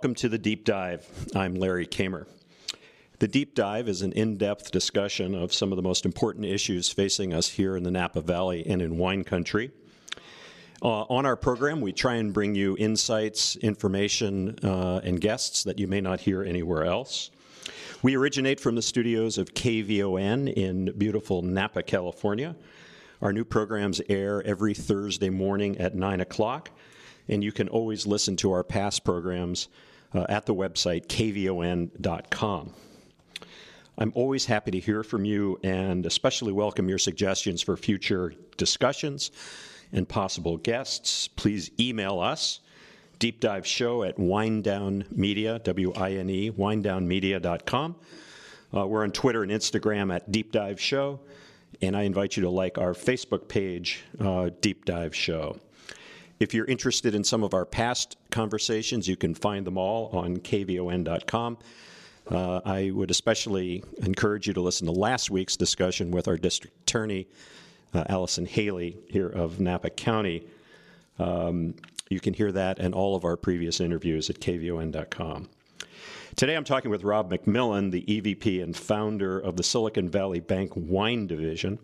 welcome to the Deep Dive. I'm Larry Kamer. The Deep Dive is an in depth discussion of some of the most important issues facing us here in the Napa Valley and in wine country. Uh, on our program, we try and bring you insights, information, uh, and guests that you may not hear anywhere else. We originate from the studios of KVON in beautiful Napa, California. Our new programs air every Thursday morning at 9 o'clock, and you can always listen to our past programs uh, at the website kvon.com. I'm always happy to hear from you and especially welcome your suggestions for future discussions and possible guests. Please email us deep dive show at winedown media w-i-n-e winedownmedia.com uh, we're on twitter and instagram at deep dive show and i invite you to like our facebook page uh, deep dive show if you're interested in some of our past conversations you can find them all on kvon.com uh, i would especially encourage you to listen to last week's discussion with our district attorney uh, allison haley here of napa county um, you can hear that and all of our previous interviews at kvon.com. Today I'm talking with Rob McMillan, the EVP and founder of the Silicon Valley Bank Wine Division.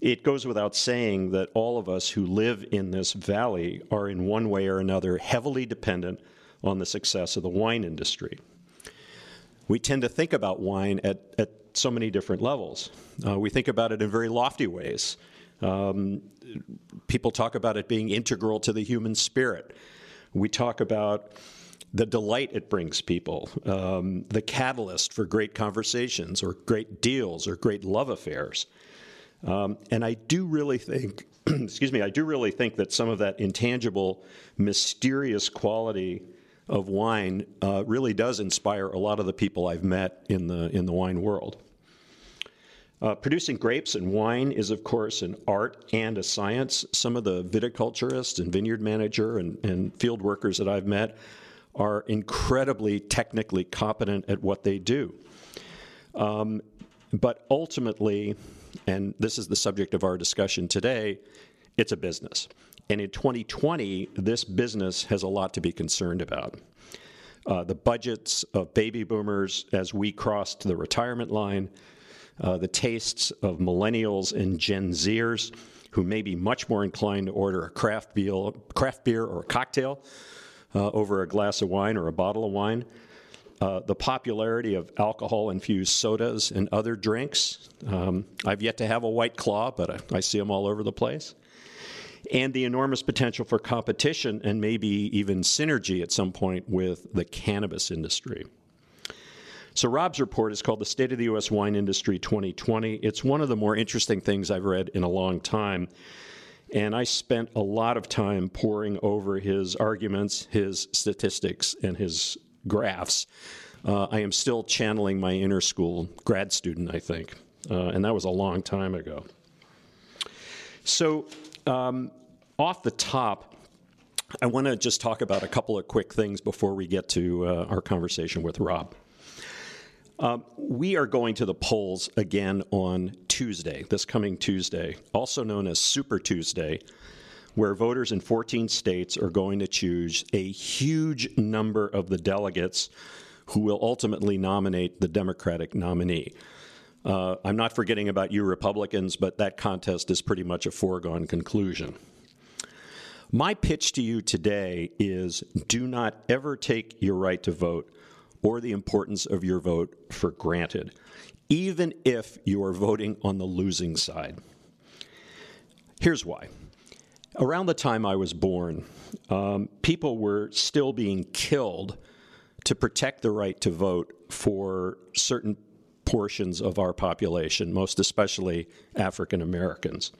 It goes without saying that all of us who live in this valley are in one way or another heavily dependent on the success of the wine industry. We tend to think about wine at, at so many different levels. Uh, we think about it in very lofty ways. Um, people talk about it being integral to the human spirit. We talk about the delight it brings people, um, the catalyst for great conversations or great deals or great love affairs. Um, and I do really think, excuse me, I do really think that some of that intangible, mysterious quality of wine uh, really does inspire a lot of the people I've met in the in the wine world. Uh, producing grapes and wine is, of course, an art and a science. Some of the viticulturists and vineyard manager and, and field workers that I've met are incredibly technically competent at what they do. Um, but ultimately, and this is the subject of our discussion today, it's a business. And in 2020, this business has a lot to be concerned about. Uh, the budgets of baby boomers as we crossed the retirement line, uh, the tastes of millennials and Gen Zers who may be much more inclined to order a craft beer, craft beer or a cocktail uh, over a glass of wine or a bottle of wine. Uh, the popularity of alcohol infused sodas and other drinks. Um, I've yet to have a white claw, but I, I see them all over the place. And the enormous potential for competition and maybe even synergy at some point with the cannabis industry. So, Rob's report is called The State of the U.S. Wine Industry 2020. It's one of the more interesting things I've read in a long time. And I spent a lot of time poring over his arguments, his statistics, and his graphs. Uh, I am still channeling my inner school grad student, I think. Uh, and that was a long time ago. So, um, off the top, I want to just talk about a couple of quick things before we get to uh, our conversation with Rob. Um, we are going to the polls again on Tuesday, this coming Tuesday, also known as Super Tuesday, where voters in 14 states are going to choose a huge number of the delegates who will ultimately nominate the Democratic nominee. Uh, I'm not forgetting about you Republicans, but that contest is pretty much a foregone conclusion. My pitch to you today is do not ever take your right to vote or the importance of your vote for granted, even if you are voting on the losing side. Here's why. Around the time I was born, um, people were still being killed to protect the right to vote for certain portions of our population, most especially African Americans.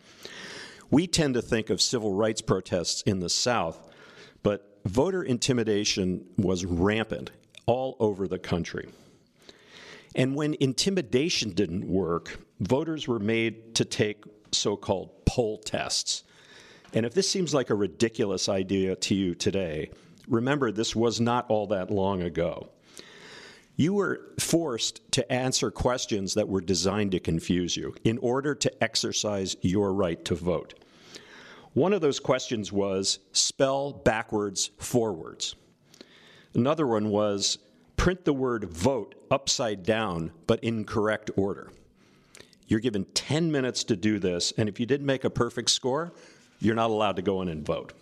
We tend to think of civil rights protests in the South, but voter intimidation was rampant all over the country. And when intimidation didn't work, voters were made to take so called poll tests. And if this seems like a ridiculous idea to you today, remember this was not all that long ago. You were forced to answer questions that were designed to confuse you in order to exercise your right to vote. One of those questions was spell backwards forwards. Another one was print the word vote upside down, but in correct order. You're given 10 minutes to do this, and if you didn't make a perfect score, you're not allowed to go in and vote.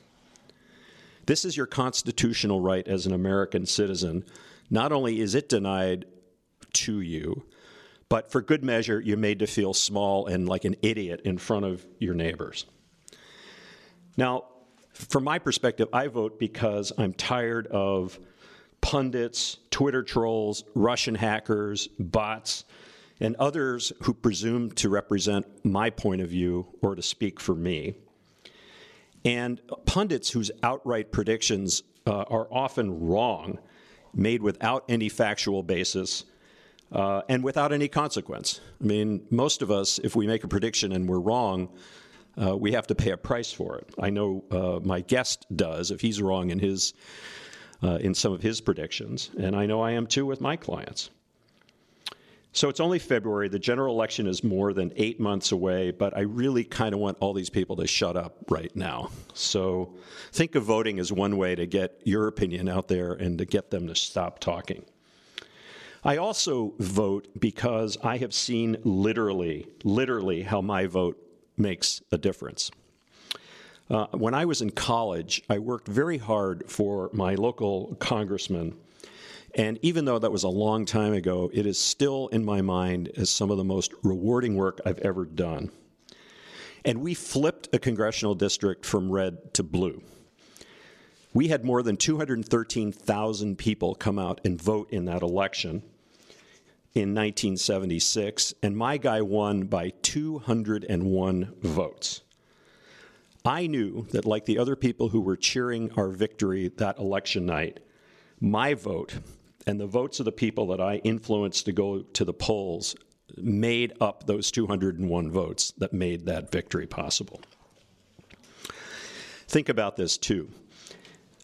This is your constitutional right as an American citizen. Not only is it denied to you, but for good measure, you're made to feel small and like an idiot in front of your neighbors. Now, from my perspective, I vote because I'm tired of pundits, Twitter trolls, Russian hackers, bots, and others who presume to represent my point of view or to speak for me. And pundits whose outright predictions uh, are often wrong, made without any factual basis, uh, and without any consequence. I mean, most of us, if we make a prediction and we're wrong, uh, we have to pay a price for it. I know uh, my guest does if he's wrong in his uh, in some of his predictions, and I know I am too with my clients. So it's only February. The general election is more than eight months away, but I really kind of want all these people to shut up right now. So think of voting as one way to get your opinion out there and to get them to stop talking. I also vote because I have seen literally, literally how my vote makes a difference. Uh, when I was in college, I worked very hard for my local congressman and even though that was a long time ago, it is still in my mind as some of the most rewarding work I've ever done. And we flipped a congressional district from red to blue. We had more than 213,000 people come out and vote in that election in 1976, and my guy won by 201 votes. I knew that, like the other people who were cheering our victory that election night, my vote and the votes of the people that I influenced to go to the polls made up those 201 votes that made that victory possible. Think about this too.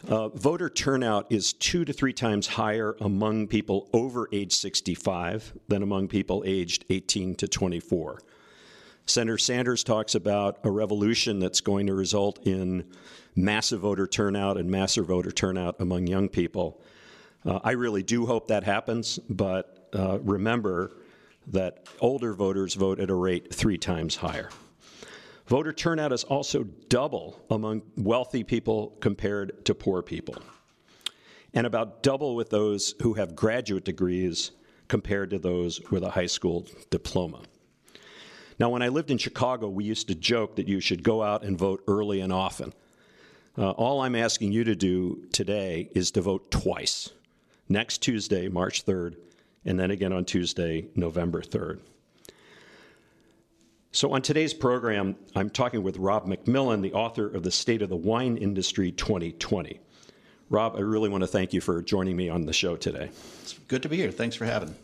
Uh, voter turnout is two to three times higher among people over age 65 than among people aged 18 to 24. Senator Sanders talks about a revolution that's going to result in massive voter turnout and massive voter turnout among young people. Uh, I really do hope that happens, but uh, remember that older voters vote at a rate three times higher. Voter turnout is also double among wealthy people compared to poor people, and about double with those who have graduate degrees compared to those with a high school diploma. Now, when I lived in Chicago, we used to joke that you should go out and vote early and often. Uh, all I'm asking you to do today is to vote twice next Tuesday, March 3rd, and then again on Tuesday, November 3rd. So, on today's program, I'm talking with Rob McMillan, the author of The State of the Wine Industry 2020. Rob, I really want to thank you for joining me on the show today. It's good to be here. Thanks for having me.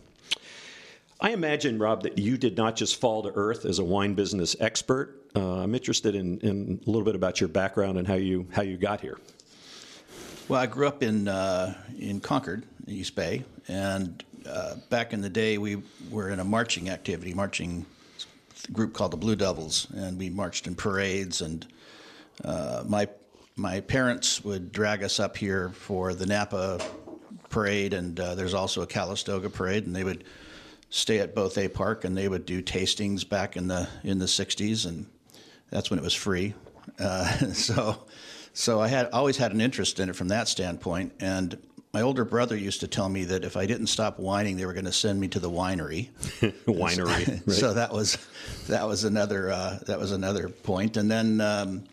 I imagine, Rob, that you did not just fall to earth as a wine business expert. Uh, I'm interested in, in, a little bit about your background and how you how you got here. Well, I grew up in uh, in Concord, East Bay, and uh, back in the day, we were in a marching activity, marching group called the Blue Devils, and we marched in parades. And uh, my my parents would drag us up here for the Napa parade, and uh, there's also a Calistoga parade, and they would stay at Bothe Park, and they would do tastings back in the in the '60s, and that's when it was free. Uh, so so I had always had an interest in it from that standpoint. And my older brother used to tell me that if I didn't stop whining, they were going to send me to the winery. winery. right. So that was that was another uh, that was another point. And then um,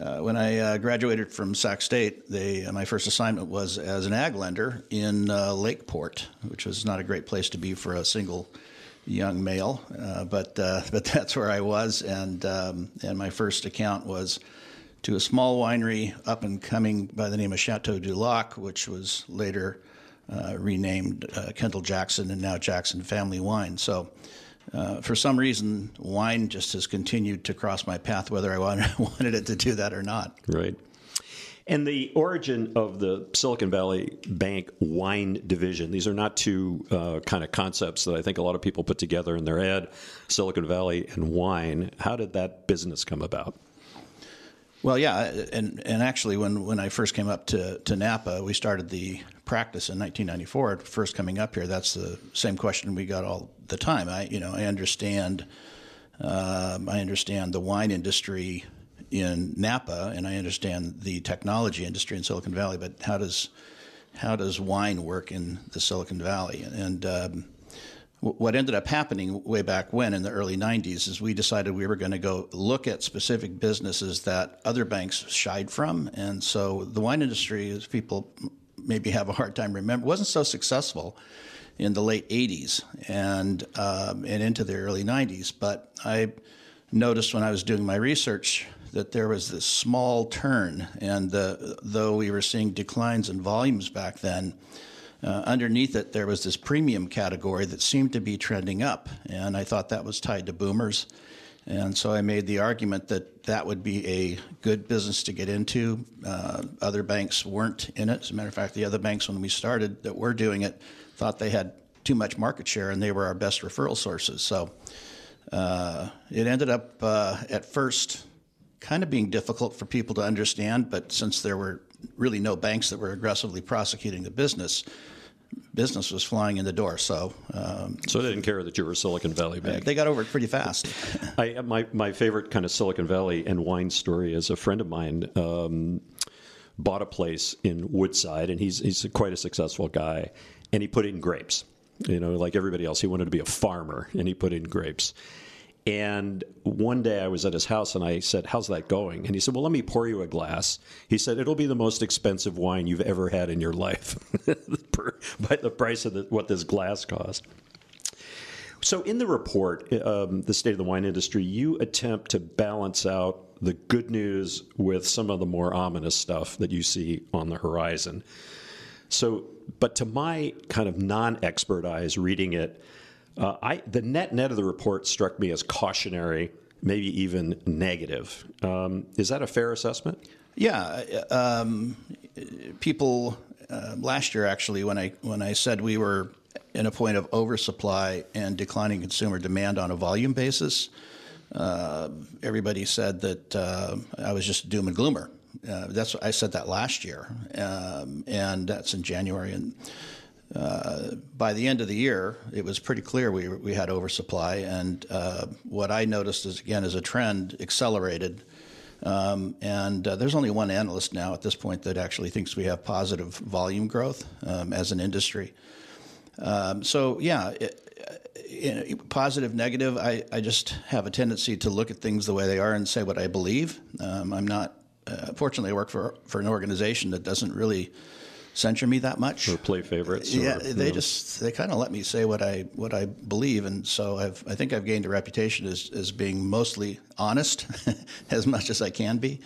uh, when I uh, graduated from Sac State, they my first assignment was as an ag lender in uh, Lakeport, which was not a great place to be for a single young male, uh, but uh, but that's where I was. And um, and my first account was to a small winery up and coming by the name of Chateau du Lac, which was later uh, renamed uh, Kendall Jackson and now Jackson Family Wine. So, uh, for some reason, wine just has continued to cross my path, whether I wanted, wanted it to do that or not. Right. And the origin of the Silicon Valley Bank wine division, these are not two uh, kind of concepts that I think a lot of people put together in their head Silicon Valley and wine. How did that business come about? Well, yeah, and and actually, when, when I first came up to, to Napa, we started the practice in 1994, first coming up here, that's the same question we got all the time. I, you know, I understand, um, I understand the wine industry in Napa, and I understand the technology industry in Silicon Valley. But how does how does wine work in the Silicon Valley? And um, what ended up happening way back when in the early 90s is we decided we were going to go look at specific businesses that other banks shied from. And so the wine industry, as people maybe have a hard time remembering, wasn't so successful in the late 80s and, um, and into the early 90s. But I noticed when I was doing my research that there was this small turn, and the, though we were seeing declines in volumes back then, uh, underneath it, there was this premium category that seemed to be trending up, and I thought that was tied to boomers. And so I made the argument that that would be a good business to get into. Uh, other banks weren't in it. As a matter of fact, the other banks, when we started that were doing it, thought they had too much market share and they were our best referral sources. So uh, it ended up uh, at first kind of being difficult for people to understand, but since there were really no banks that were aggressively prosecuting the business, business was flying in the door. So, um, so they didn't care that you were Silicon Valley bank. They got over it pretty fast. I, my my favorite kind of Silicon Valley and wine story is a friend of mine um, bought a place in Woodside, and he's he's quite a successful guy, and he put in grapes. You know, like everybody else, he wanted to be a farmer, and he put in grapes. And one day I was at his house and I said, How's that going? And he said, Well, let me pour you a glass. He said, It'll be the most expensive wine you've ever had in your life by the price of the, what this glass cost. So, in the report, um, The State of the Wine Industry, you attempt to balance out the good news with some of the more ominous stuff that you see on the horizon. So, but to my kind of non expert eyes reading it, uh, I, the net net of the report struck me as cautionary, maybe even negative. Um, is that a fair assessment? Yeah, um, people uh, last year actually when I when I said we were in a point of oversupply and declining consumer demand on a volume basis, uh, everybody said that uh, I was just doom and gloomer. Uh, that's I said that last year, um, and that's in January and uh, by the end of the year, it was pretty clear we, we had oversupply. And uh, what I noticed is, again, as a trend, accelerated. Um, and uh, there's only one analyst now at this point that actually thinks we have positive volume growth um, as an industry. Um, so, yeah, it, it, positive, negative, I, I, just have a tendency to look at things the way they are and say what I believe. Um, I'm not, uh, fortunately, I work for, for an organization that doesn't really censure me that much or play favorites. Yeah, or, they know. just they kind of let me say what I what I believe, and so I've I think I've gained a reputation as as being mostly honest, as much as I can be,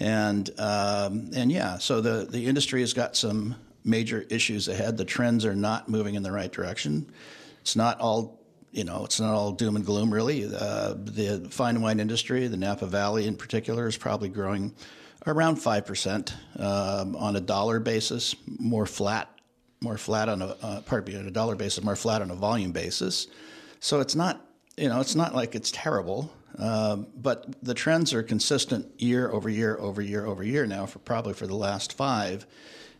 and um, and yeah, so the the industry has got some major issues ahead. The trends are not moving in the right direction. It's not all you know, it's not all doom and gloom, really. Uh, the fine wine industry, the Napa Valley in particular, is probably growing around 5% um, on a dollar basis, more flat, more flat on a, uh, pardon me, on a dollar basis, more flat on a volume basis. So it's not, you know, it's not like it's terrible, um, but the trends are consistent year over year over year over year now for probably for the last five.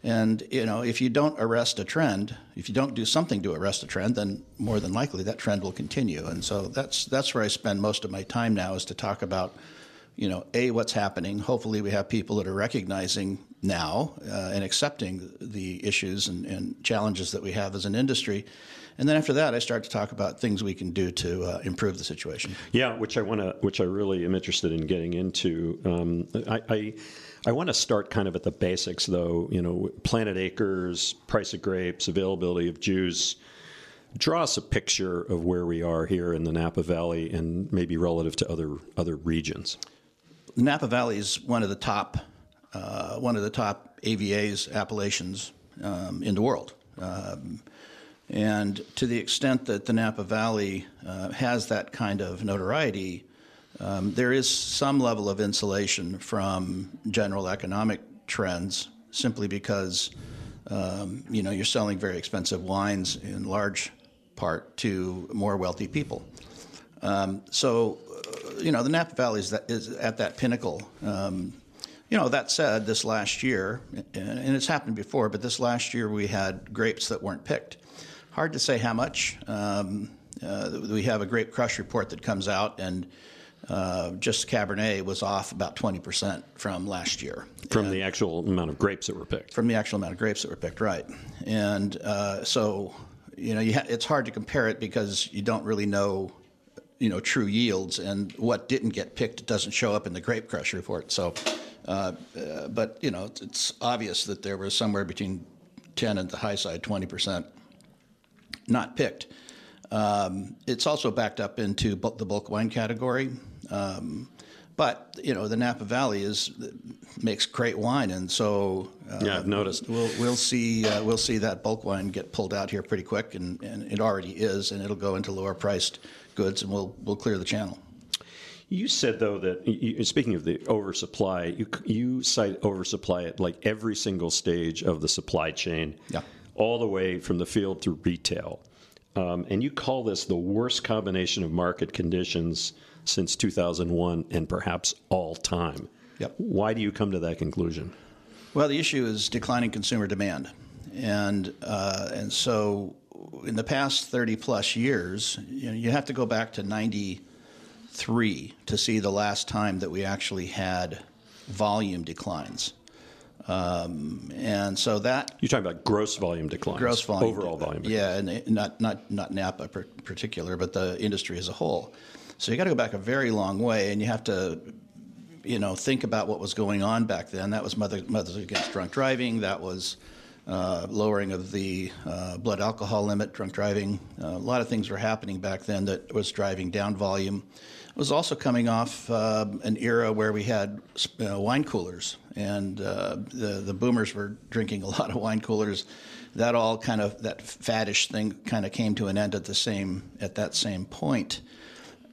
And you know, if you don't arrest a trend, if you don't do something to arrest a trend, then more than likely that trend will continue. And so that's that's where I spend most of my time now is to talk about you know, a what's happening. Hopefully, we have people that are recognizing now uh, and accepting the issues and, and, challenges that we have as an industry. And then after that, I start to talk about things we can do to uh, improve the situation. Yeah, which I want to, which I really am interested in getting into. Um, I, I, I want to start kind of at the basics, though. You know, planted acres, price of grapes, availability of juice draw us a picture of where we are here in the Napa Valley and maybe relative to other other regions. Napa Valley is one of the top uh, one of the top AVAs appellations um, in the world. Um, and to the extent that the Napa Valley uh, has that kind of notoriety, um, there is some level of insulation from general economic trends simply because um, you know you're selling very expensive wines in large part to more wealthy people. Um, so you know, the Napa Valley is, that, is at that pinnacle. Um, You know, that said, this last year, and it's happened before, but this last year we had grapes that weren't picked. Hard to say how much. Um, uh, we have a grape crush report that comes out, and uh, just Cabernet was off about 20% from last year. From and the actual amount of grapes that were picked. From the actual amount of grapes that were picked, right. And uh, so, you know, you ha- it's hard to compare it because you don't really know, you know, true yields, and what didn't get picked doesn't show up in the grape crush report. So, uh, uh, but, you know, it's, it's obvious that there was somewhere between 10 and the high side, 20% not picked. Um, it's also backed up into the bulk wine category. Um, but you know the Napa Valley is makes great wine, and so uh, yeah, I've noticed. We'll we'll see uh, we'll see that bulk wine get pulled out here pretty quick, and, and it already is, and it'll go into lower priced goods, and we'll we'll clear the channel. You said though that you, speaking of the oversupply, you you cite oversupply at like every single stage of the supply chain, yeah. all the way from the field to retail. Um, and you call this the worst combination of market conditions since 2001 and perhaps all time. Yep. Why do you come to that conclusion? Well, the issue is declining consumer demand. And, uh, and so in the past 30 plus years, you, know, you have to go back to 93 to see the last time that we actually had volume declines. Um, and so that you're talking about gross volume declines, gross volume, overall volume, declines. yeah, and not not not Napa per particular, but the industry as a whole. So you got to go back a very long way, and you have to, you know, think about what was going on back then. That was Mother, Mothers Against Drunk Driving. That was uh, lowering of the uh, blood alcohol limit, drunk driving. Uh, a lot of things were happening back then that was driving down volume It was also coming off uh, an era where we had wine coolers, and uh, the the boomers were drinking a lot of wine coolers. That all kind of that faddish thing kind of came to an end at the same at that same point.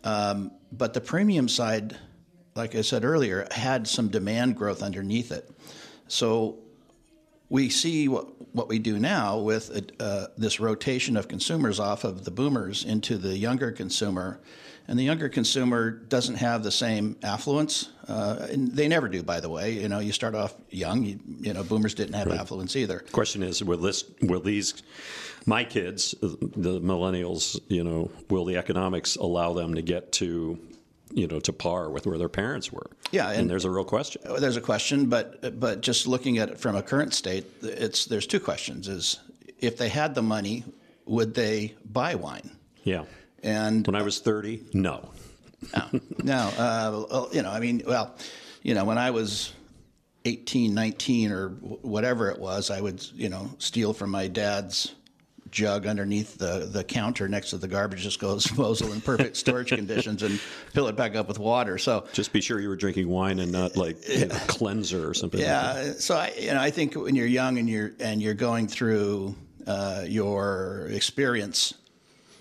Um, but the premium side, like I said earlier, had some demand growth underneath it. So we see what, what we do now with uh, this rotation of consumers off of the boomers into the younger consumer and the younger consumer doesn't have the same affluence. Uh, and they never do, by the way. You know, you start off young. You, you know, boomers didn't have right. affluence either. Question is, will this, will these, my kids, the millennials, you know, will the economics allow them to get to you know to par with where their parents were. Yeah, and, and, there's a real question. There's a question, but but just looking at it from a current state, it's there's two questions: is if they had the money, would they buy wine? Yeah. And when I was 30, no. no, no. Uh, you know, I mean, well, you know, when I was 18, 19, or whatever it was, I would, you know, steal from my dad's jug underneath the, the counter next to the garbage disposal in perfect storage conditions and fill it back up with water. So just be sure you were drinking wine and not like you know, cleanser or something. Yeah. Like so I, you know, I think when you're young and you're and you're going through uh, your experience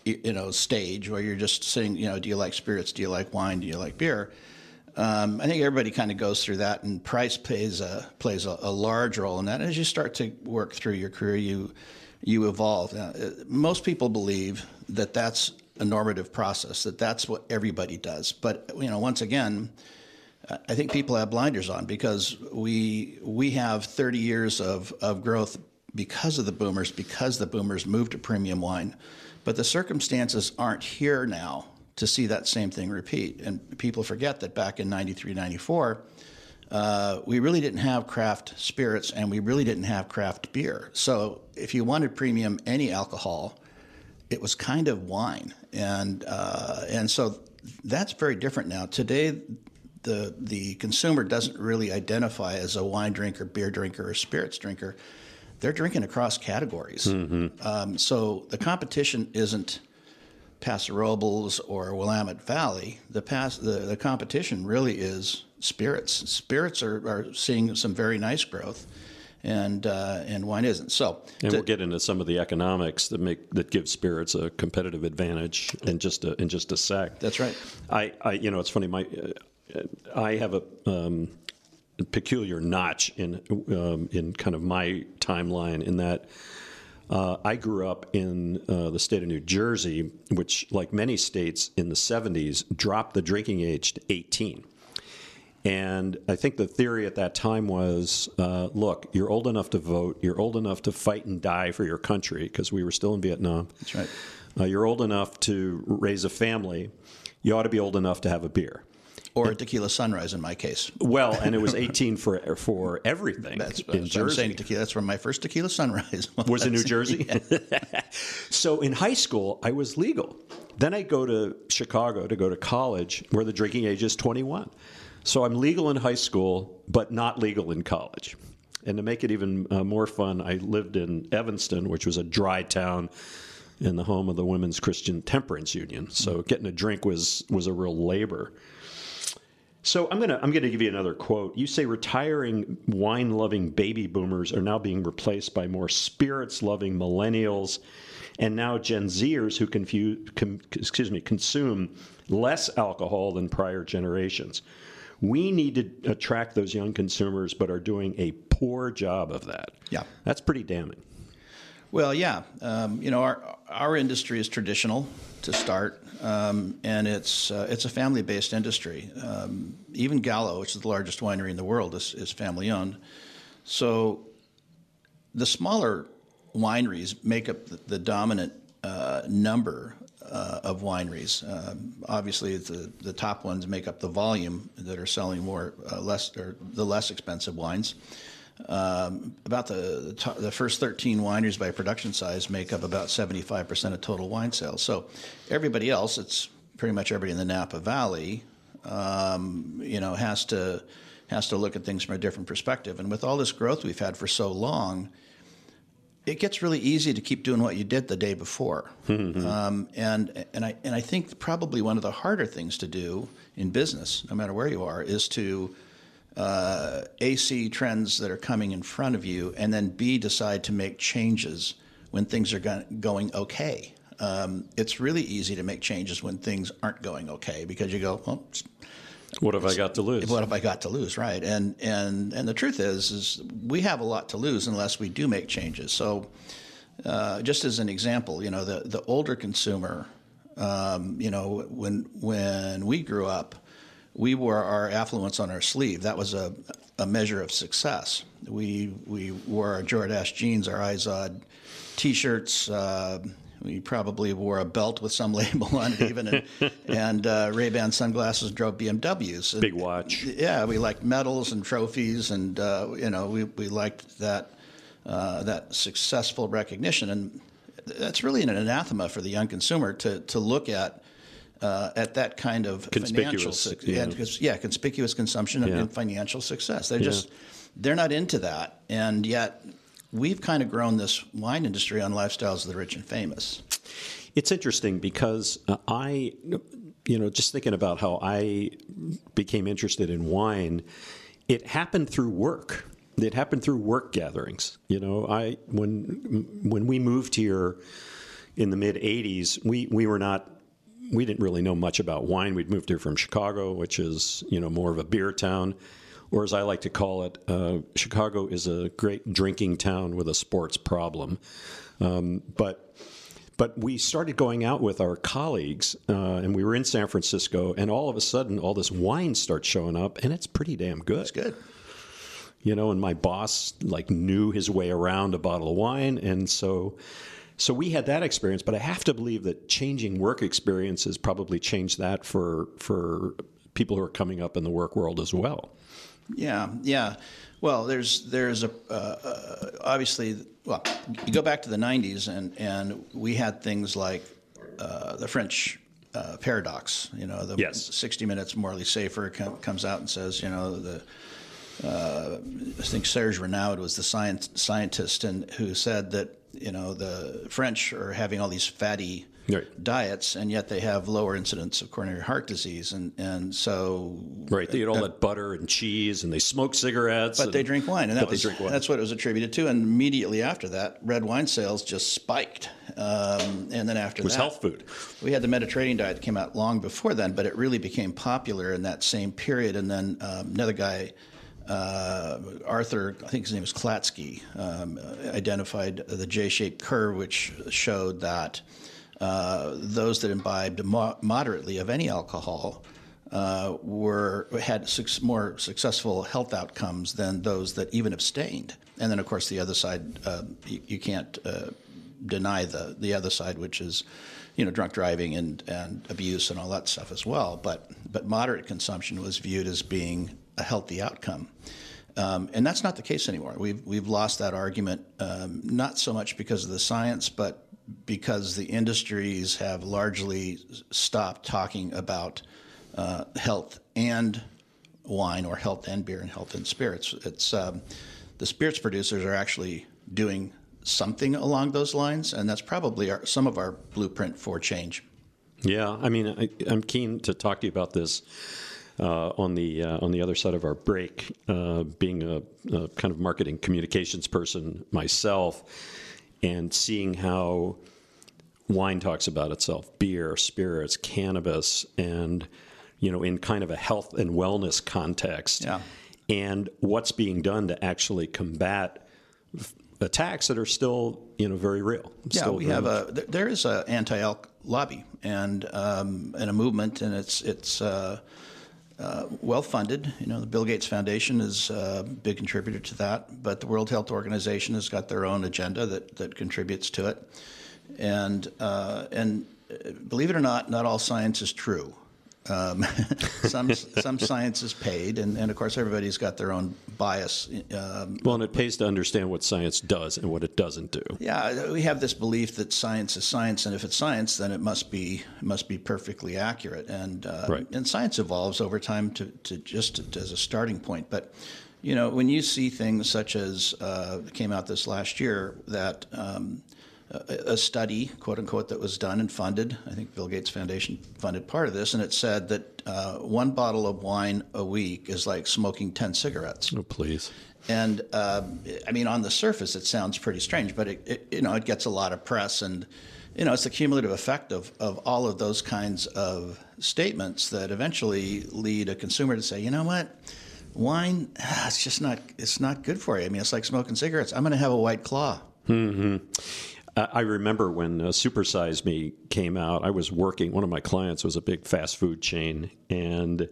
you know stage where you're just saying you know do you like spirits do you like wine do you like beer um, I think everybody kind of goes through that, and price plays a plays a, a, large role in that. As you start to work through your career, you you evolve. Now, uh, most people believe that that's a normative process, that that's what everybody does. But you know, once again, I think people have blinders on because we we have 30 years of, of growth because of the boomers, because the boomers moved to premium wine. But the circumstances aren't here now to see that same thing repeat. And people forget that back in 93, 94, uh, we really didn't have craft spirits and we really didn't have craft beer. So if you wanted premium any alcohol, it was kind of wine. And, uh, and so that's very different now. Today, the, the consumer doesn't really identify as a wine drinker, beer drinker, or spirits drinker they're drinking across categories. Mm-hmm. Um, so the competition isn't Paso Robles or Willamette Valley. The, pass, the, the competition really is spirits. Spirits are, are seeing some very nice growth. And uh, and wine isn't. So, and to, we'll get into some of the economics that make that give spirits a competitive advantage in just a in just a sec. That's right. I, I you know it's funny. My uh, I have a um, peculiar notch in um, in kind of my timeline in that uh, I grew up in uh, the state of New Jersey, which, like many states in the 70s, dropped the drinking age to 18. And I think the theory at that time was uh, look, you're old enough to vote, you're old enough to fight and die for your country, because we were still in Vietnam. That's right. Uh, you're old enough to raise a family, you ought to be old enough to have a beer. Or a tequila sunrise in my case. Well, and it was 18 for for everything That's, in that's what I'm Jersey. saying. Tequila. That's where my first tequila sunrise was. was in New Jersey. so in high school, I was legal. Then I go to Chicago to go to college, where the drinking age is 21. So I'm legal in high school, but not legal in college. And to make it even uh, more fun, I lived in Evanston, which was a dry town in the home of the Women's Christian Temperance Union. So getting a drink was was a real labor. So I'm gonna I'm gonna give you another quote. You say retiring wine loving baby boomers are now being replaced by more spirits loving millennials, and now Gen Zers who confuse, com, excuse me consume less alcohol than prior generations. We need to attract those young consumers, but are doing a poor job of that. Yeah. that's pretty damning. Well, yeah. Um, you know, our our industry is traditional to start, um, and it's uh, it's a family based industry. Um, even Gallo, which is the largest winery in the world, is, is family owned. So the smaller wineries make up the, the dominant uh, number uh, of wineries. Um, obviously, the the top ones make up the volume that are selling more uh, less or the less expensive wines. Um, about the the, first 13 wineries by production size make up about 75% of total wine sales. So everybody else, it's pretty much everybody in the Napa Valley, um, you know, has to has to look at things from a different perspective. And with all this growth we've had for so long, it gets really easy to keep doing what you did the day before. um, and and I and I think probably one of the harder things to do in business, no matter where you are, is to uh, A see trends that are coming in front of you, and then B decide to make changes when things are go- going okay. Um, it's really easy to make changes when things aren't going okay because you go, well, What have I got to lose? what have I got to lose, right? And and and the truth is, is we have a lot to lose unless we do make changes. So, uh, just as an example, you know, the the older consumer, um, you know, when when we grew up, we wore our affluence on our sleeve. That was a a measure of success. We we wore our Jordache jeans, our Izod t-shirts. Uh, we probably wore a belt with some label on it, even, and, and uh, Ray-Ban sunglasses. and Drove BMWs. And- Big watch. yeah, we liked medals and trophies, and uh, you know, we, we liked that uh, that successful recognition, and that's really an anathema for the young consumer to to look at. Uh, at that kind of financial, Conspicuous, suc- yeah. yeah, yeah, conspicuous consumption and, Yeah. and financial success. They're just they're not into that, and yet we've kind of grown this wine industry on lifestyles of the rich and famous. It's interesting because uh, I, you know, just thinking about how I became interested in wine, it happened through work. It happened through work gatherings. You know, I when when we moved here in the mid '80s, we we were not. We didn't really know much about wine. We'd moved here from Chicago, which is you know more of a beer town, or as I like to call it, uh, Chicago is a great drinking town with a sports problem. Um, but but we started going out with our colleagues, uh, and we were in San Francisco, and all of a sudden, all this wine starts showing up, and it's pretty damn good. It's good. You know, and my boss like knew his way around a bottle of wine, and so. So we had that experience, but I have to believe that changing work experiences probably changed that for for people who are coming up in the work world as well. Yeah, yeah. Well, there's there's a uh, uh, obviously. Well, you go back to the '90s, and and we had things like uh, the French uh, paradox. You know, the Yes. 60 Minutes Morley Safer com- comes out and says, you know, the uh, I think Serge Renaud was the science, scientist and who said that you know the French are having all these fatty Right. diets, and yet they have lower incidence of coronary heart disease, and and so Right? They eat all that butter and cheese, and they smoke cigarettes. but and- they drink wine, and that but was they drink wine. that's what it was attributed to. And immediately after that, red wine sales just spiked. Um, and then after it was that, health food. we had the Mediterranean diet that came out long before then, but it really became popular in that same period. And then um, another guy, uh, Arthur, I think his name was Klatsky, um, identified the J-shaped curve, which showed that uh, those that imbibed mo- moderately of any alcohol uh, were had more successful health outcomes than those that even abstained. And then, of course, the other side, uh, you, you, can't uh, deny the the other side, which is, you know, drunk driving and, and abuse and all that stuff as well. But but moderate consumption was viewed as being a healthy outcome. Um, and that's not the case anymore. We've we've lost that argument, um, not so much because of the science, but because the industries have largely stopped talking about uh, health and wine, or health and beer, and health and spirits. It's um, the spirits producers are actually doing something along those lines, and that's probably our, some of our blueprint for change. Yeah, I mean, I, am keen to talk to you about this uh, on the uh, on the other side of our break. Uh, being a, a, kind of marketing communications person myself, and seeing how wine talks about itself, beer, spirits, cannabis, and you know, in kind of a health and wellness context. Yeah. And what's being done to actually combat attacks that are still, you know, very real. Yeah, we have much. a there is an anti-elk lobby and um, and a movement, and it's it's. Uh, uh, well funded. You know, the Bill Gates Foundation is a big contributor to that, but the World Health Organization has got their own agenda that, that contributes to it. And, uh, and uh, believe it or not, not all science is true. Um, some some science is paid, and, and of course everybody's got their own bias. Um, well, and it pays to understand what science does and what it doesn't do. Yeah, we have this belief that science is science, and if it's science, then it must be must be perfectly accurate. And uh, right. and science evolves over time to, to just as a starting point. But you know, when you see things such as uh, came out this last year that um, a study, quote unquote, that was done and funded. I think Bill Gates Foundation funded part of this, and it said that uh, one bottle of wine a week is like smoking 10 cigarettes. Oh, please. And uh, I mean, on the surface, it sounds pretty strange, but it, it, you know, it gets a lot of press, and you know, it's the cumulative effect of, of all of those kinds of statements that eventually lead a consumer to say, you know what, wine, ah, it's just not, it's not good for you. I mean, it's like smoking cigarettes. I'm going to have a white claw. Mm-hmm. I remember when uh, Supersize Me came out, I was working, one of my clients was a big fast food chain. And,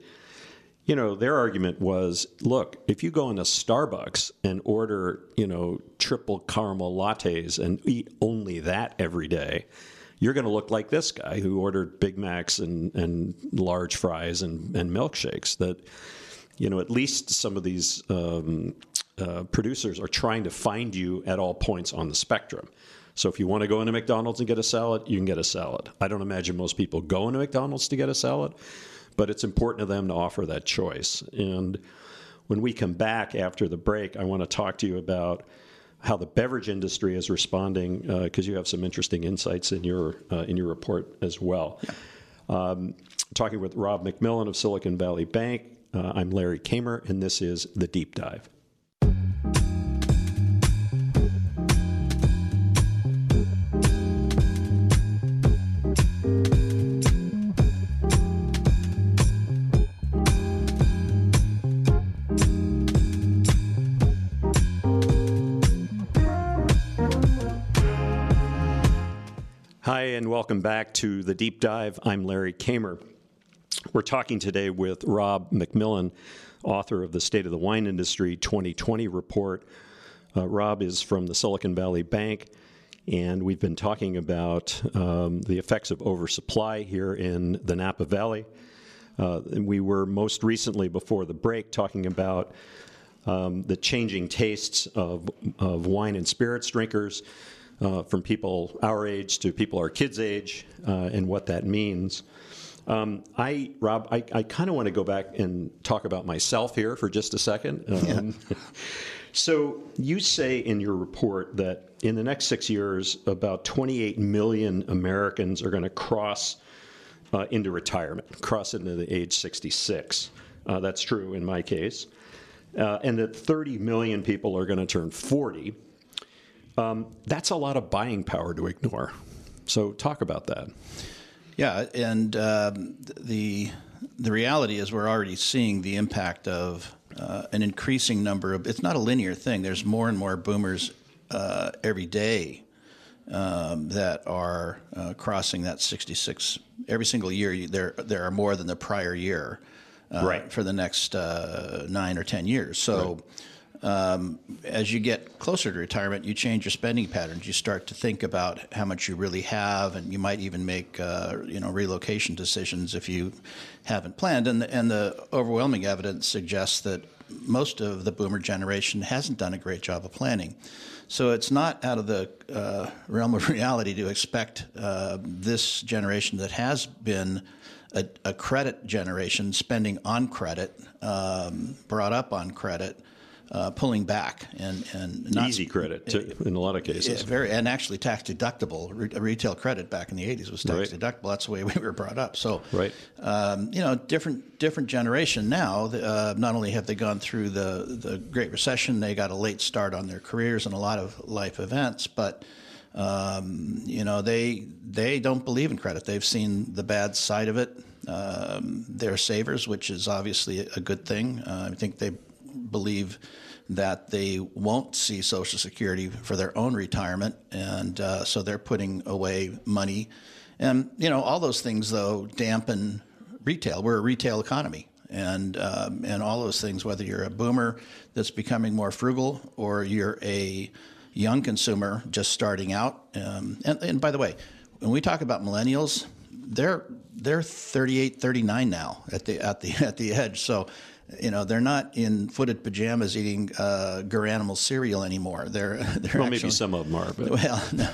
you know, their argument was look, if you go into Starbucks and order, you know, triple caramel lattes and eat only that every day, you're going to look like this guy who ordered Big Macs and, and large fries and, and milkshakes. That, you know, at least some of these um, uh, producers are trying to find you at all points on the spectrum. So if you want to go into McDonald's and get a salad, you can get a salad. I don't imagine most people go into McDonald's to get a salad, but it's important to them to offer that choice. And when we come back after the break, I want to talk to you about how the beverage industry is responding because uh, you have some interesting insights in your uh, in your report as well. Yeah. Um, talking with Rob McMillan of Silicon Valley Bank. Uh, I'm Larry Kamer, and this is the Deep Dive. Welcome back to the Deep Dive. I'm Larry Kamer. We're talking today with Rob McMillan, author of the State of the Wine Industry 2020 report. Uh, Rob is from the Silicon Valley Bank, and we've been talking about um, the effects of oversupply here in the Napa Valley. Uh, we were most recently, before the break, talking about um, the changing tastes of, of wine and spirits drinkers uh, from people our age to people our kids' age uh, and what that means. Um, I, Rob, I, I kind of want to go back and talk about myself here for just a second. Um, yeah. so, you say in your report that in the next six years, about 28 million Americans are going to cross uh, into retirement, cross into the age 66. Uh, that's true in my case. Uh, and that 30 million people are going to turn 40 um, that's a lot of buying power to ignore. So, talk about that. Yeah, and um, the the reality is we're already seeing the impact of uh, an increasing number of. It's not a linear thing. There's more and more boomers uh, every day um, that are uh, crossing that 66 every single year. There there are more than the prior year uh, Right. for the next uh, nine or ten years. So. Um, as you get closer to retirement, you change your spending patterns. You start to think about how much you really have, and you might even make uh, you know relocation decisions if you haven't planned. And the, and the overwhelming evidence suggests that most of the boomer generation hasn't done a great job of planning. So it's not out of the uh, realm of reality to expect uh, this generation that has been a, a credit generation, spending on credit, um, brought up on credit, uh, pulling back and and not Easy credit too, in a lot of cases. very and actually tax deductible. Re- retail credit back in the '80s was tax Right. deductible. That's the way we were brought up. So, Right. um, you know, different different generation now. Uh, not only have they gone through the the Great Recession, they got a late start on their careers and a lot of life events, but. Um, you know they they don't believe in credit. They've seen the bad side of it. Um, they're savers, which is obviously a good thing. Uh, I think they believe that they won't see Social Security for their own retirement, and uh, so they're putting away money. And you know, all those things though dampen retail. We're a retail economy, and um, and all those things. Whether you're a boomer that's becoming more frugal, or you're a young consumer just starting out. Um, and, and by the way, when we talk about millennials, they're they're 38, 39 now at the at the at the edge. So you know they're not in footed pajamas eating uh, Garanimals cereal anymore. They're they're Well, actually, maybe some of them are, but Well, no,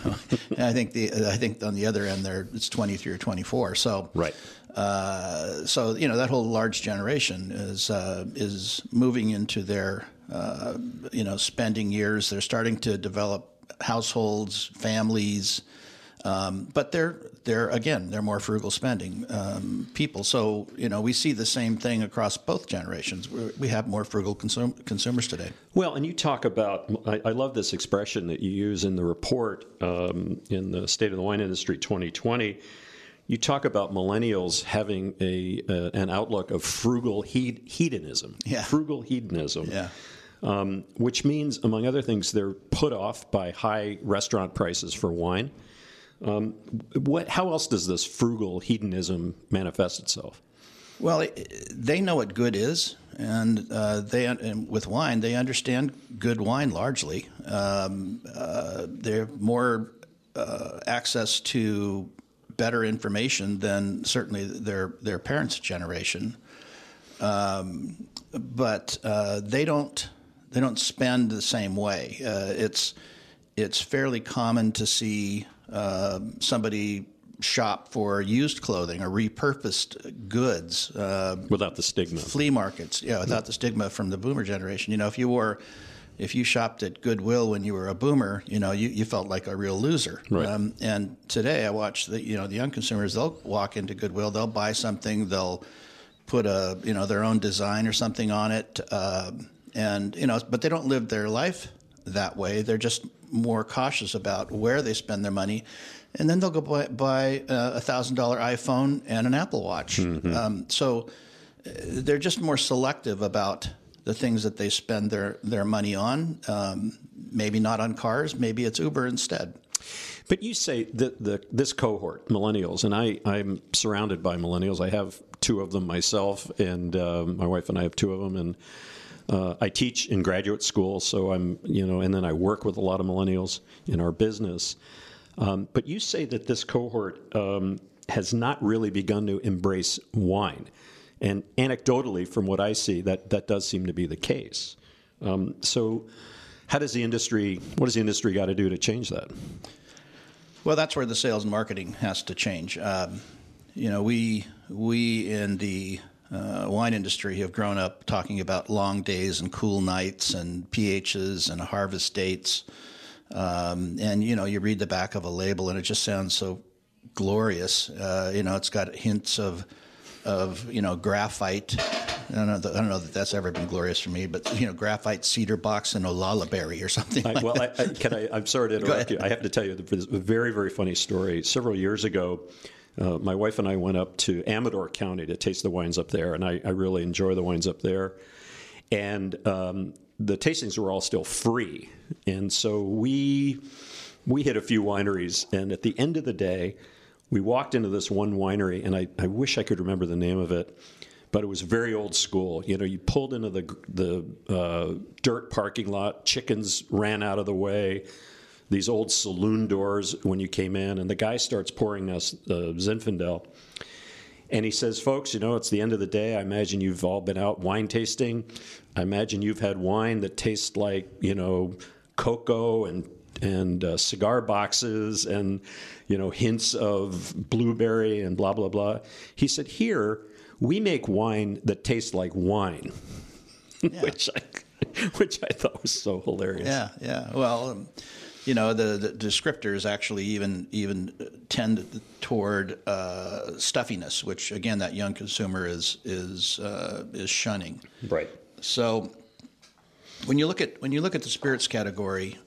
I think the I think on the other end there it's twenty three or twenty four. So right. uh, so you know that whole large generation is uh, is moving into their uh, you know spending years. They're starting to develop households, families, um, but they're they're again they're more frugal spending um, people. So you know we see the same thing across both generations. We're, we have more frugal consum- consumers today. Well, and you talk about, I, I love this expression that you use in the report um, in the State of the Wine Industry 2020. You talk about millennials having a uh, an outlook of frugal hed- hedonism. Yeah. Frugal hedonism. Yeah. Um, which means, among other things, they're put off by high restaurant prices for wine. Um, what? How else does this frugal hedonism manifest itself? Well, they know what good is, and uh, they and with wine they understand good wine largely. Um, uh, they have more uh, access to better information than certainly their their parents' generation. Um, but uh, they don't they don't spend the same way. Uh, it's it's fairly common to see uh, somebody shop for used clothing or repurposed goods. Uh, Without the stigma. flea markets, yeah, without the stigma from the boomer generation. You know, if you wore, if you shopped at Goodwill when you were a boomer, you know, you, you felt like a real loser. Right. Um, and today, I watch the, you know, the young consumers. They'll walk into Goodwill, they'll buy something, they'll put a, you know, their own design or something on it, um, and you know, but they don't live their life that way. They're just more cautious about where they spend their money. And then they'll go buy, buy a thousand dollar iPhone and an Apple Watch. Um, so they're just more selective about the things that they spend their, their money on. Um, maybe not on cars, maybe it's Uber instead. But you say that the this cohort, millennials, and I, I'm surrounded by millennials. I have two of them myself, and uh, my wife and I have two of them, and uh, I teach in graduate school, so I'm you know, and then I work with a lot of millennials in our business. Um, but you say that this cohort um, has not really begun to embrace wine, and anecdotally, from what I see, that that does seem to be the case. Um, so, how does the industry? What does the industry got to do to change that? Well, that's where the sales and marketing has to change. Um, you know, we we in the uh, wine industry have grown up talking about long days and cool nights and pHs and harvest dates. Um, and you know, you read the back of a label and it just sounds so glorious. Uh, you know, it's got hints of of you know graphite. I don't know. That, I don't know that that's ever been glorious for me, but you know, graphite, cedar box, and Olallieberry or something. I, like well, I, I, can I? I'm sorry to interrupt you. I have to tell you this a very, very funny story. Several years ago, uh, my wife and I went up to Amador County to taste the wines up there, and I, I really enjoy the wines up there. And um, the tastings were all still free, and so we we hit a few wineries, and at the end of the day, we walked into this one winery, and I, I wish I could remember the name of it, but it was very old school. You know, you pulled into the the uh, dirt parking lot, chickens ran out of the way. These old saloon doors when you came in, and the guy starts pouring us uh, Zinfandel. And he says, folks, you know, it's the end of the day. I imagine you've all been out wine tasting. I imagine you've had wine that tastes like, you know, cocoa and and uh, cigar boxes and you know hints of blueberry and blah blah blah. He said, "Here we make wine that tastes like wine," Yeah. which I which I thought was so hilarious. Yeah, yeah. Well, um, you know, the, the descriptors actually even even tend toward uh, stuffiness, which again, that young consumer is is uh, is shunning. Right. So, when you look at when you look at the spirits category,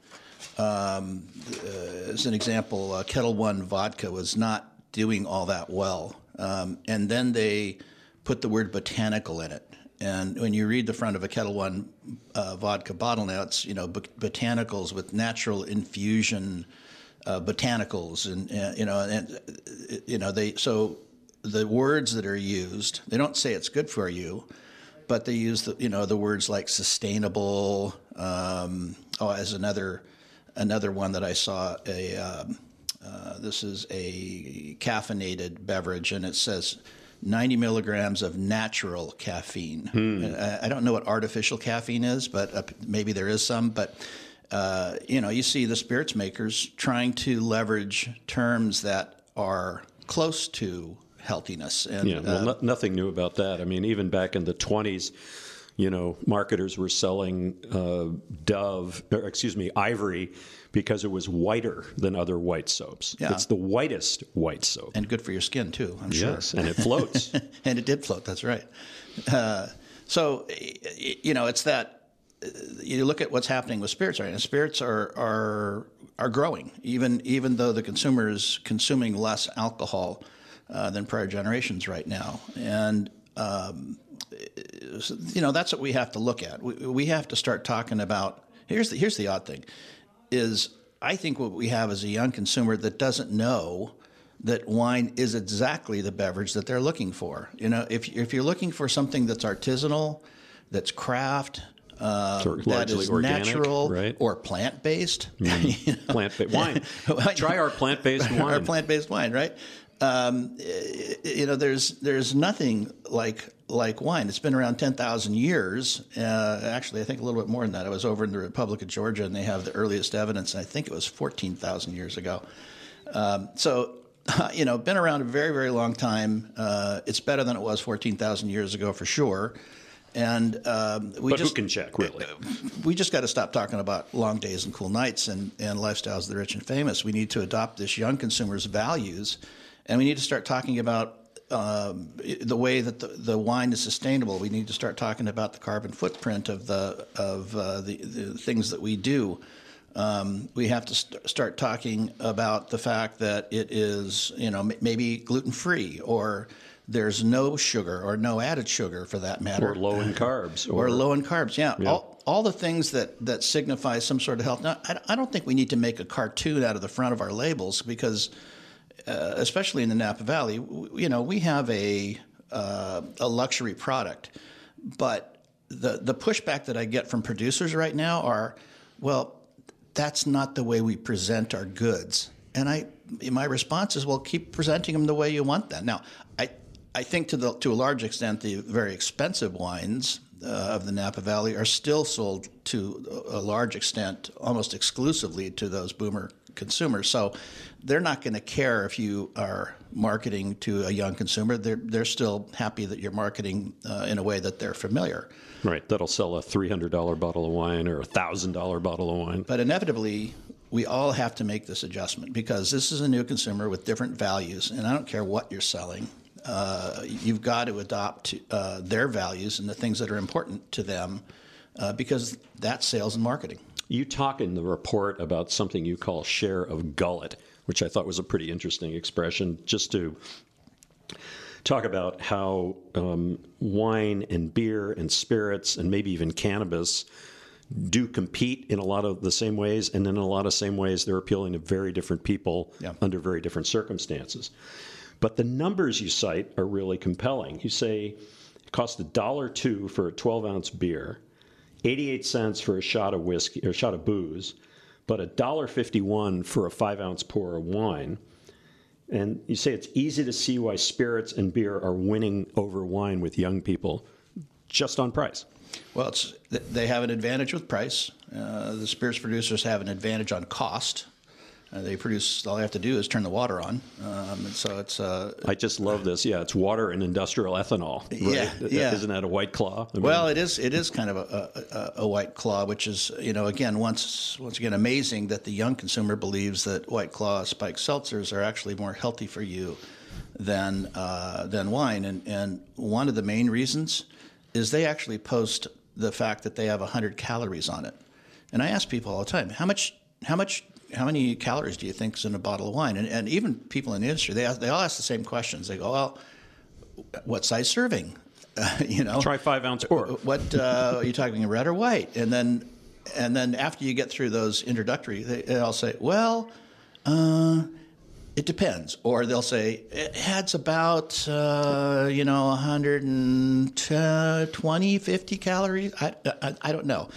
um, uh, as an example, uh, Ketel One vodka was not doing all that well, um, and then they put the word botanical in it. And when you read the front of a Ketel One uh, vodka bottle now, it's you know bot- botanicals with natural infusion uh, botanicals, and uh, you know, and uh, you know they so the words that are used, they don't say it's good for you, but they use the you know the words like sustainable. Um, oh, as another another one that I saw a. Um, uh, this is a caffeinated beverage, and it says 90 milligrams of natural caffeine. I, I don't know what artificial caffeine is, but uh, maybe there is some. But uh, you know, you see the spirits makers trying to leverage terms that are close to healthiness. And Yeah, well, uh, no, nothing new about that. I mean, even back in the 20s, you know, marketers were selling uh, Dove, or excuse me, Ivory, because it was whiter than other white soaps. Yeah. It's the whitest white soap. and good for your skin too, I'm sure. yes, and it floats. and it did float. That's right. Uh, so you know, it's that uh, you look at what's happening with spirits right now. Spirits are are are growing, even even though the consumer is consuming less alcohol uh, than prior generations right now, and. Um, you know that's what we have to look at. We, we have to start talking about. Here's the here's the odd thing, is I think what we have is a young consumer that doesn't know that wine is exactly the beverage that they're looking for. You know, if if you're looking for something that's artisanal, that's craft, uh, that is organic, natural right? or plant based, Plant-based wine. Try our plant-based wine. our plant-based wine, right? Um, eh, you know, there's there's nothing like like wine. It's been around ten thousand years. Uh, actually, I think a little bit more than that. I was over in the Republic of Georgia, and they have the earliest evidence. I think it was fourteen thousand years ago. Um, so, you know, been around a very very long time. Uh, it's better than it was fourteen thousand years ago for sure. And um, we but just can check, really? we just got to stop talking about long days and cool nights and, and lifestyles of the rich and famous. We need to adopt this young consumer's values, and we need to start talking about um, the way that the, the wine is sustainable. We need to start talking about the carbon footprint of the of uh, the, the things that we do. Um, we have to st- start talking about the fact that it is, you know, m- maybe gluten free or there's no sugar or no added sugar for that matter Or low in carbs. or low in carbs. Yeah, All, all the things that that signify some sort of health. Now, I, I don't think we need to make a cartoon out of the front of our labels because, uh, especially in the Napa Valley, you know, we have a uh, a luxury product, but the the pushback that I get from producers right now are, well, that's not the way we present our goods. And I, my response is, well, keep presenting them the way you want them. Now, I, I think to the to a large extent, the very expensive wines uh, of the Napa Valley are still sold to a large extent, almost exclusively to those boomer consumers. So they're not going to care if you are marketing to a young consumer. They're they're still happy that you're marketing uh, in a way that they're familiar. Right, that'll sell a $300 bottle of wine or a $1,000 bottle of wine. But inevitably, we all have to make this adjustment because this is a new consumer with different values, and I don't care what you're selling. Uh, you've got to adopt uh, their values and the things that are important to them uh, because that's sales and marketing. You talk in the report about something you call share of gullet, which I thought was a pretty interesting expression, just to talk about how um, wine and beer and spirits and maybe even cannabis do compete in a lot of the same ways, and in a lot of same ways, they're appealing to very different people Yeah. under very different circumstances. But the numbers you cite are really compelling. You say it costs a dollar two for a 12 ounce beer, 88 cents for a shot of whiskey or a shot of booze, but a dollar 51 for a five ounce pour of wine. And you say it's easy to see why spirits and beer are winning over wine with young people just on price. Well, they have an advantage with price. Uh, the spirits producers have an advantage on cost. Uh, they produce, all they have to do is turn the water on. Um, and so it's, uh, I just love this. Yeah, it's water and industrial ethanol. Right? Yeah, yeah. Isn't that a white claw? I mean, well, it is, it is kind of a, a, a white claw, which is, you know, again, once, once again, amazing that the young consumer believes that white claw spiked seltzers are actually more healthy for you than, uh, than wine. And, and one of the main reasons is they actually post the fact that they have 100 calories on it. And I ask people all the time, how much, how much, how many calories do you think is in a bottle of wine? And, and even people in the industry, they, ask, they all ask the same questions. They go, well, what size serving? you know, try five ounce pour. what uh, are you talking, red or white? And then, and then after you get through those introductory, they, they'll say, well, uh, it depends. Or they'll say, it adds about, uh, you know, 120, 50 calories. I, I, I don't know.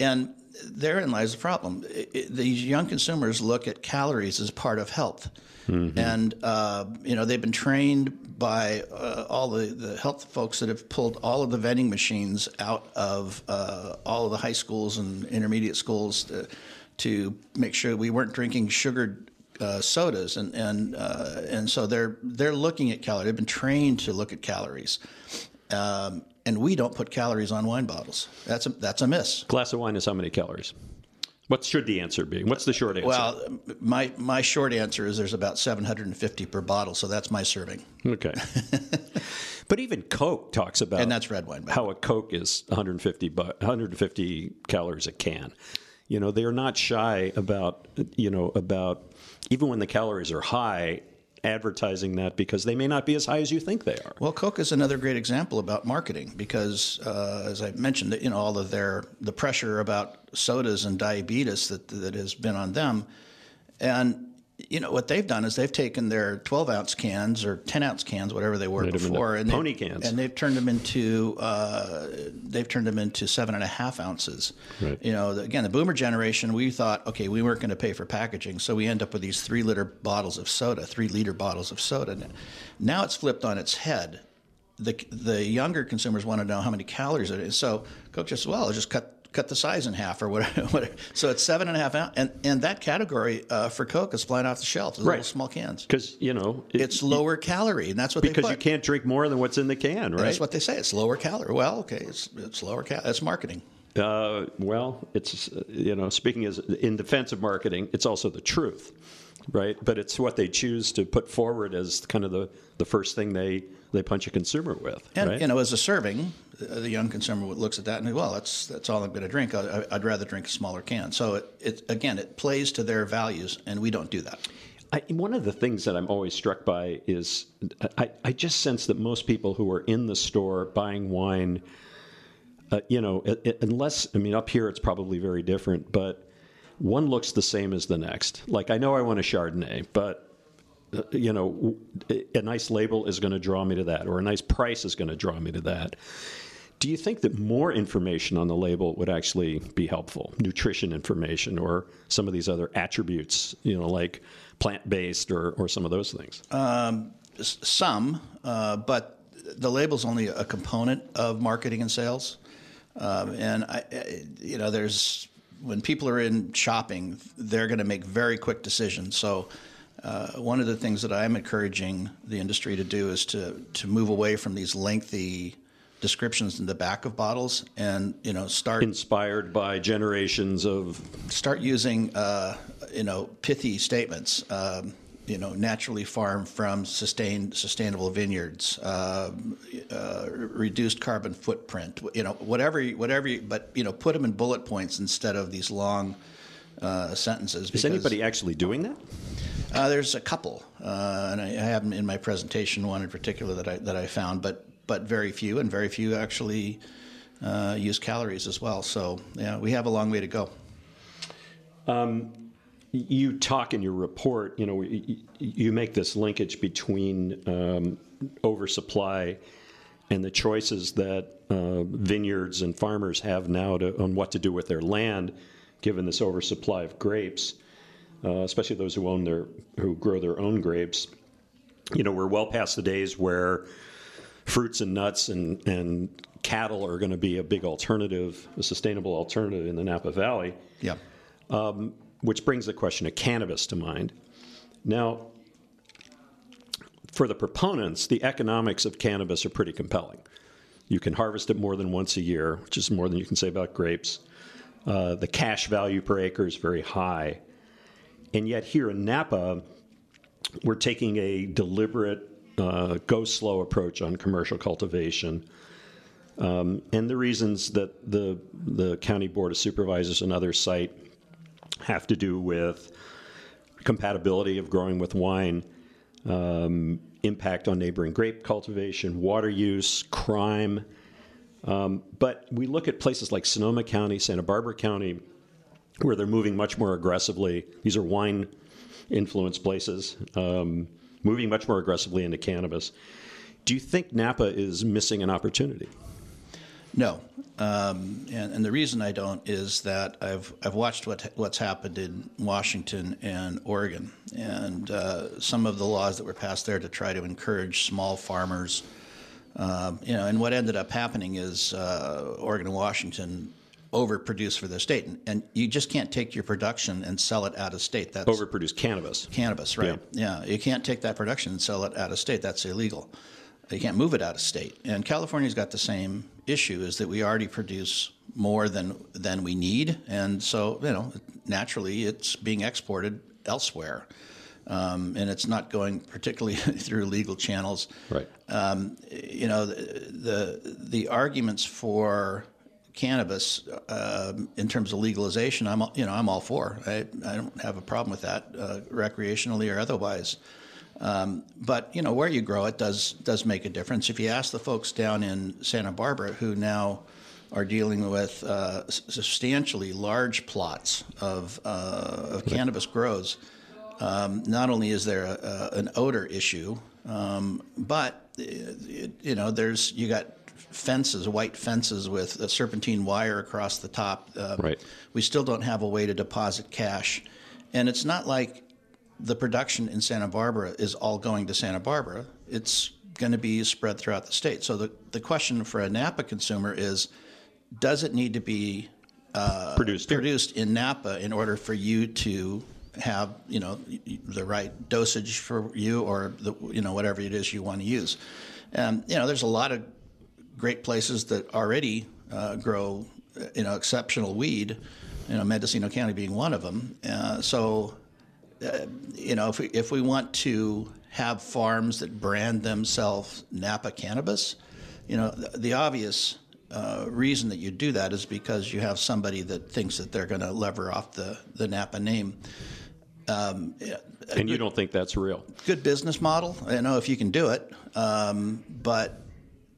And therein lies the problem. It, it, these young consumers look at calories as part of health. And, uh, you know, they've been trained by uh, all the, the health folks that have pulled all of the vending machines out of uh, all of the high schools and intermediate schools to, to make sure we weren't drinking sugared uh, sodas, and and uh, and so they're they're looking at calories. They've been trained to look at calories, um, and we don't put calories on wine bottles. That's a, that's a miss. Glass of wine is how many calories? What should the answer be? What's the short answer? Well, my my short answer is there's about 750 per bottle, so that's my serving, okay. but even Coke talks about and that's red wine. how a Coke is 150 bu- 150 calories a can. You know, they are not shy about you know about even when the calories are high, advertising that because they may not be as high as you think they are. Well, Coke is another great example about marketing because, uh, as I mentioned, you know, all of their the pressure about sodas and diabetes that that has been on them, and you know what they've done is they've taken their 12 ounce cans or 10 ounce cans, whatever they were Made 'em into before, and pony cans. and they've turned them into uh, they've turned them into seven and a half ounces. Right. You know, the, again, the boomer generation, we thought, okay, we weren't going to pay for packaging, so we end up with these three liter bottles of soda, three liter bottles of soda. Now it's flipped on its head. The the younger consumers want to know how many calories it is. So Coke just well, just cut cut the size in half or whatever. whatever. So it's seven and a half ounce, and and that category uh, for Coke is flying off the shelf. The little small cans. Because you know, it- It's lower calorie, and that's what they because you can't drink more than what's in the can, right? That's what they say. It's lower calorie. Well, okay, it's it's lower cal. That's marketing. Uh, well, it's you know, speaking as in defense of marketing, it's also the truth, right? But it's what they choose to put forward as kind of the, the first thing they they punch a consumer with, And right? you know, as a serving, uh, the young consumer looks at that and well, that's that's all I'm going to drink. I, I'd rather drink a smaller can. So it, it again, it plays to their values, and we don't do that. I, one of the things that I'm always struck by is I, I just sense that most people who are in the store buying wine, uh, you know, it, it- unless, I mean, up here it's probably very different, but one looks the same as the next. Like, I know I want a Chardonnay, but, uh, you know, a nice label is going to draw me to that, or a nice price is going to draw me to that. Do you think that more information on the label would actually be helpful? Nutrition information or some of these other attributes, you know, like plant based or, or some of those things? S- Some, uh, but the label's only a component of marketing and sales. Um, and I, I- you know, there's when people are in shopping, they're going to make very quick decisions. So. Uh, one of the things that I'm encouraging the industry to do is to to move away from these lengthy descriptions in the back of bottles, and you know start Inspired by generations of start using uh, you know pithy statements. Um, you know, naturally farmed from sustained sustainable vineyards, um, uh, reduced carbon footprint. You know, whatever, whatever. You, but you know, put them in bullet points instead of these long uh, sentences. Is anybody actually doing that? uh, there's a couple, uh, and I, I have 'em in my presentation one in particular that I that I found, but but very few, and very few actually uh, use calories as well. So yeah, we have a long way to go. You talk in your report, you know, you make this linkage between um, oversupply and the choices that uh, vineyards and farmers have now to, on what to do with their land, given this oversupply of grapes, uh, especially those who own their, who grow their own grapes. You know, we're well past the days where fruits and nuts and, and cattle are going to be a big alternative, a sustainable alternative in the Napa Valley Yeah. Which brings the question of cannabis to mind. Now, for the proponents, the economics of cannabis are pretty compelling. You can harvest it more than once a year, which is more than you can say about grapes. Uh, the cash value per acre is very high. And yet, here in Napa, we're taking a deliberate, uh, go slow approach on commercial cultivation. Um, and the reasons that the, the County Board of Supervisors and others cite have to do with compatibility of growing with wine, um, impact on neighboring grape cultivation, water use, crime. Um, but we look at places like Sonoma County, Santa Barbara County, where they're moving much more aggressively. These are wine influenced places, um, moving much more aggressively into cannabis. Do you think Napa is missing an opportunity? No, um, and, and the reason I don't is that I've I've watched what what's happened in Washington and Oregon, and uh, some of the laws that were passed there to try to encourage small farmers. Um, you know, and what ended up happening is uh, Oregon and Washington overproduce for their state, and, and you just can't take your production and sell it out of state. That's overproduce cannabis. cannabis, right? Yeah. you can't take that production and sell it out of state. That's illegal. You can't move it out of state. And California's got the same issue: is that we already produce more than than we need, and so you know naturally it's being exported elsewhere, um, and it's not going particularly through legal channels. Right. Um, you know the, the the arguments for cannabis um, in terms of legalization, I'm all- you know I'm all for. I, I don't have a problem with that, uh, recreationally or otherwise. Um, but you know where you grow it does does make a difference. If you ask the folks down in Santa Barbara who now are dealing with uh, substantially large plots of, uh, of cannabis grows, um, not only is there a, a, an odor issue, um, but it, you know there's you got fences, white fences with a serpentine wire across the top. Uh, Right. We still don't have a way to deposit cash, and it's not like the production in Santa Barbara is all going to Santa Barbara. It's going to be spread throughout the state. So the the question for a Napa consumer is, does it need to be Produced produced in Napa in order for you to have you know the right dosage for you or the you know whatever it is you want to use. And you know there's a lot of great places that already uh, grow uh, you know exceptional weed. You know Mendocino County being one of them. Uh, so uh, you know if we if we want to have farms that brand themselves Napa cannabis, you know the, the obvious uh, reason that you do that is because you have somebody that thinks that they're going to lever off the, the Napa name. And you don't think that's real? Good business model, I know if you can do it, um, but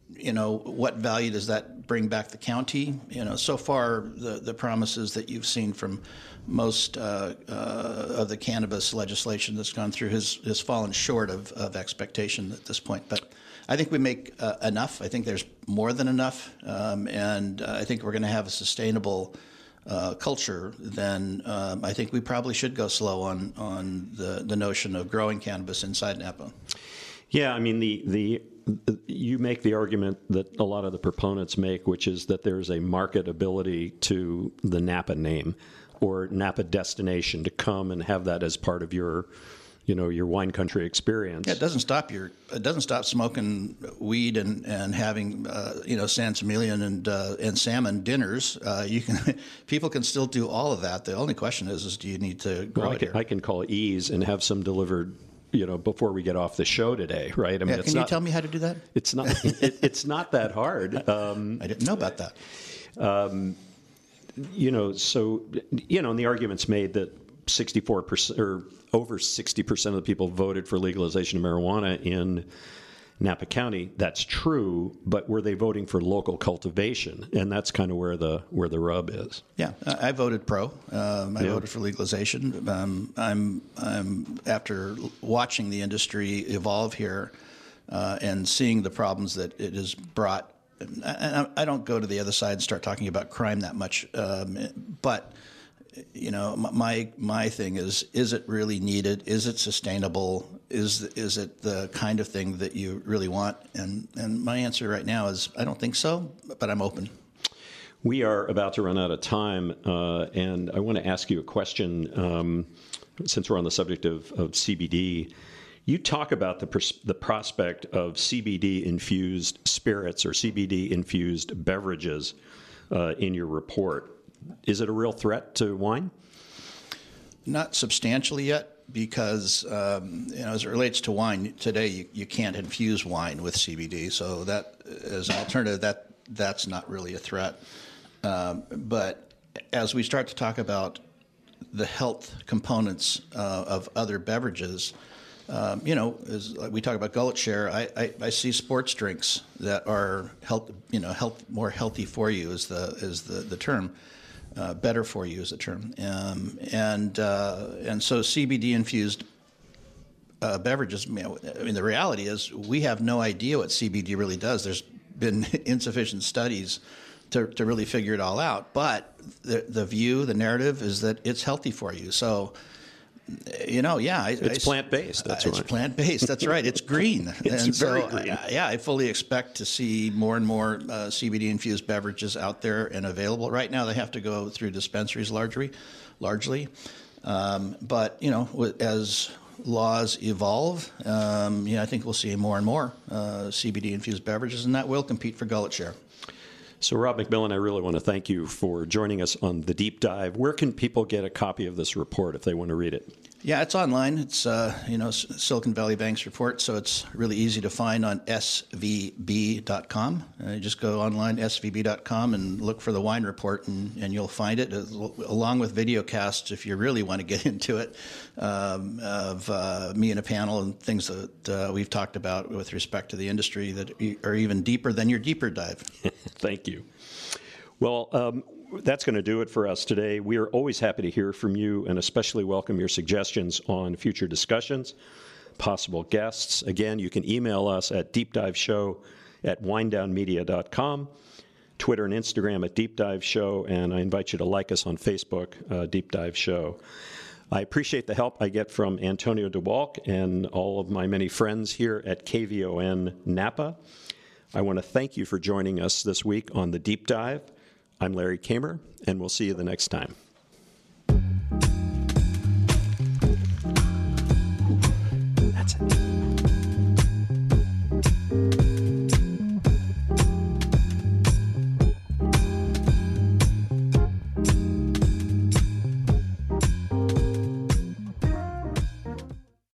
you know what value does that bring back the county? You know, so far the the promises that you've seen from most uh, uh, of the cannabis legislation that's gone through has has fallen short of, of expectation at this point, but. I think we make uh, enough. I think there's more than enough, um, and uh, I think we're going to have a sustainable uh, culture. Then um, I think we probably should go slow on on the, the notion of growing cannabis inside Napa. Yeah, I mean the the you make the argument that a lot of the proponents make, which is that there's a marketability to the Napa name or Napa destination to come and have that as part of your, you know, your wine country experience. Yeah, it doesn't stop your. It doesn't stop smoking weed and and having uh, you know San Similian and uh, and salmon dinners. Uh, you can people can still do all of that. The only question is, is do you need to grow Well, I, it can, here? I can call Eaze and have some delivered, you know, before we get off the show today, right? I mean, yeah, can you not, tell me how to do that? It's not. it, it's not that hard. Um, I didn't know about that. You know, so you know, and the argument's made that 64 percent or over 60 percent of the people voted for legalization of marijuana in Napa County. That's true, but were they voting for local cultivation? And that's kind of where the where the rub is. Yeah, I I voted pro. Um, I Yeah. voted for legalization. Um, I'm, I'm after watching the industry evolve here uh, and seeing the problems that it has brought. And I, I don't go to the other side and start talking about crime that much, um, but you know, my my thing is: is it really needed? Is it sustainable? Is is it the kind of thing that you really want? And and my answer right now is: I don't think so, but I'm open. We are about to run out of time, uh, and I want to ask you a question um, since we're on the subject of, of CBD. You talk about the, pers- the prospect of CBD infused spirits or CBD infused beverages uh, in your report. Is it a real threat to wine? Not substantially yet, because um, you know, as it relates to wine today, you, you can't infuse wine with CBD. So that as an alternative, that that's not really a threat. Um, but as we start to talk about the health components uh, of other beverages, um, you know, as we talk about gullet share, I, I, I see sports drinks that are health, you know, health more healthy for you is the is the the term. Uh, better for you is the term, um, and uh, and so CBD infused uh, beverages. You know, I mean, the reality is we have no idea what CBD really does. There's been insufficient studies to, to really figure it all out. But the the view, the narrative is that it's healthy for you. So. You know, yeah, I, It's plant-based, that's it's right. plant based. That's right. It's green, It's and very so, green. uh, yeah, I fully expect to see more and more uh, CBD infused beverages out there and available. Right now, they have to go through dispensaries largely, largely. Um, but you know, as laws evolve, um, yeah, I think we'll see more and more uh, CBD infused beverages, and that will compete for gullet share. So, Rob McMillan, I really want to thank you for joining us on the deep dive. Where can people get a copy of this report if they want to read it? Yeah, it's online. It's uh, you know Silicon Valley Bank's report, so it's really easy to find on svb.com. Uh, you just go online svb.com and look for the wine report, and, and you'll find it along with video casts if you really want to get into it um, of uh, me and a panel and things that uh, we've talked about with respect to the industry that are even deeper than your deeper dive. Thank you. Well, um, that's going to do it for us today. We are always happy to hear from you and especially welcome your suggestions on future discussions, possible guests. Again, you can email us at deepdiveshow at winedownmedia.com, Twitter and Instagram at Deep Dive Show, and I invite you to like us on Facebook, uh, Deep Dive Show. I appreciate the help I get from Antonio DeWalk and all of my many friends here at KVON Napa. I want to thank you for joining us this week on the Deep Dive. I'm Larry Kamer, and we'll see you the next time.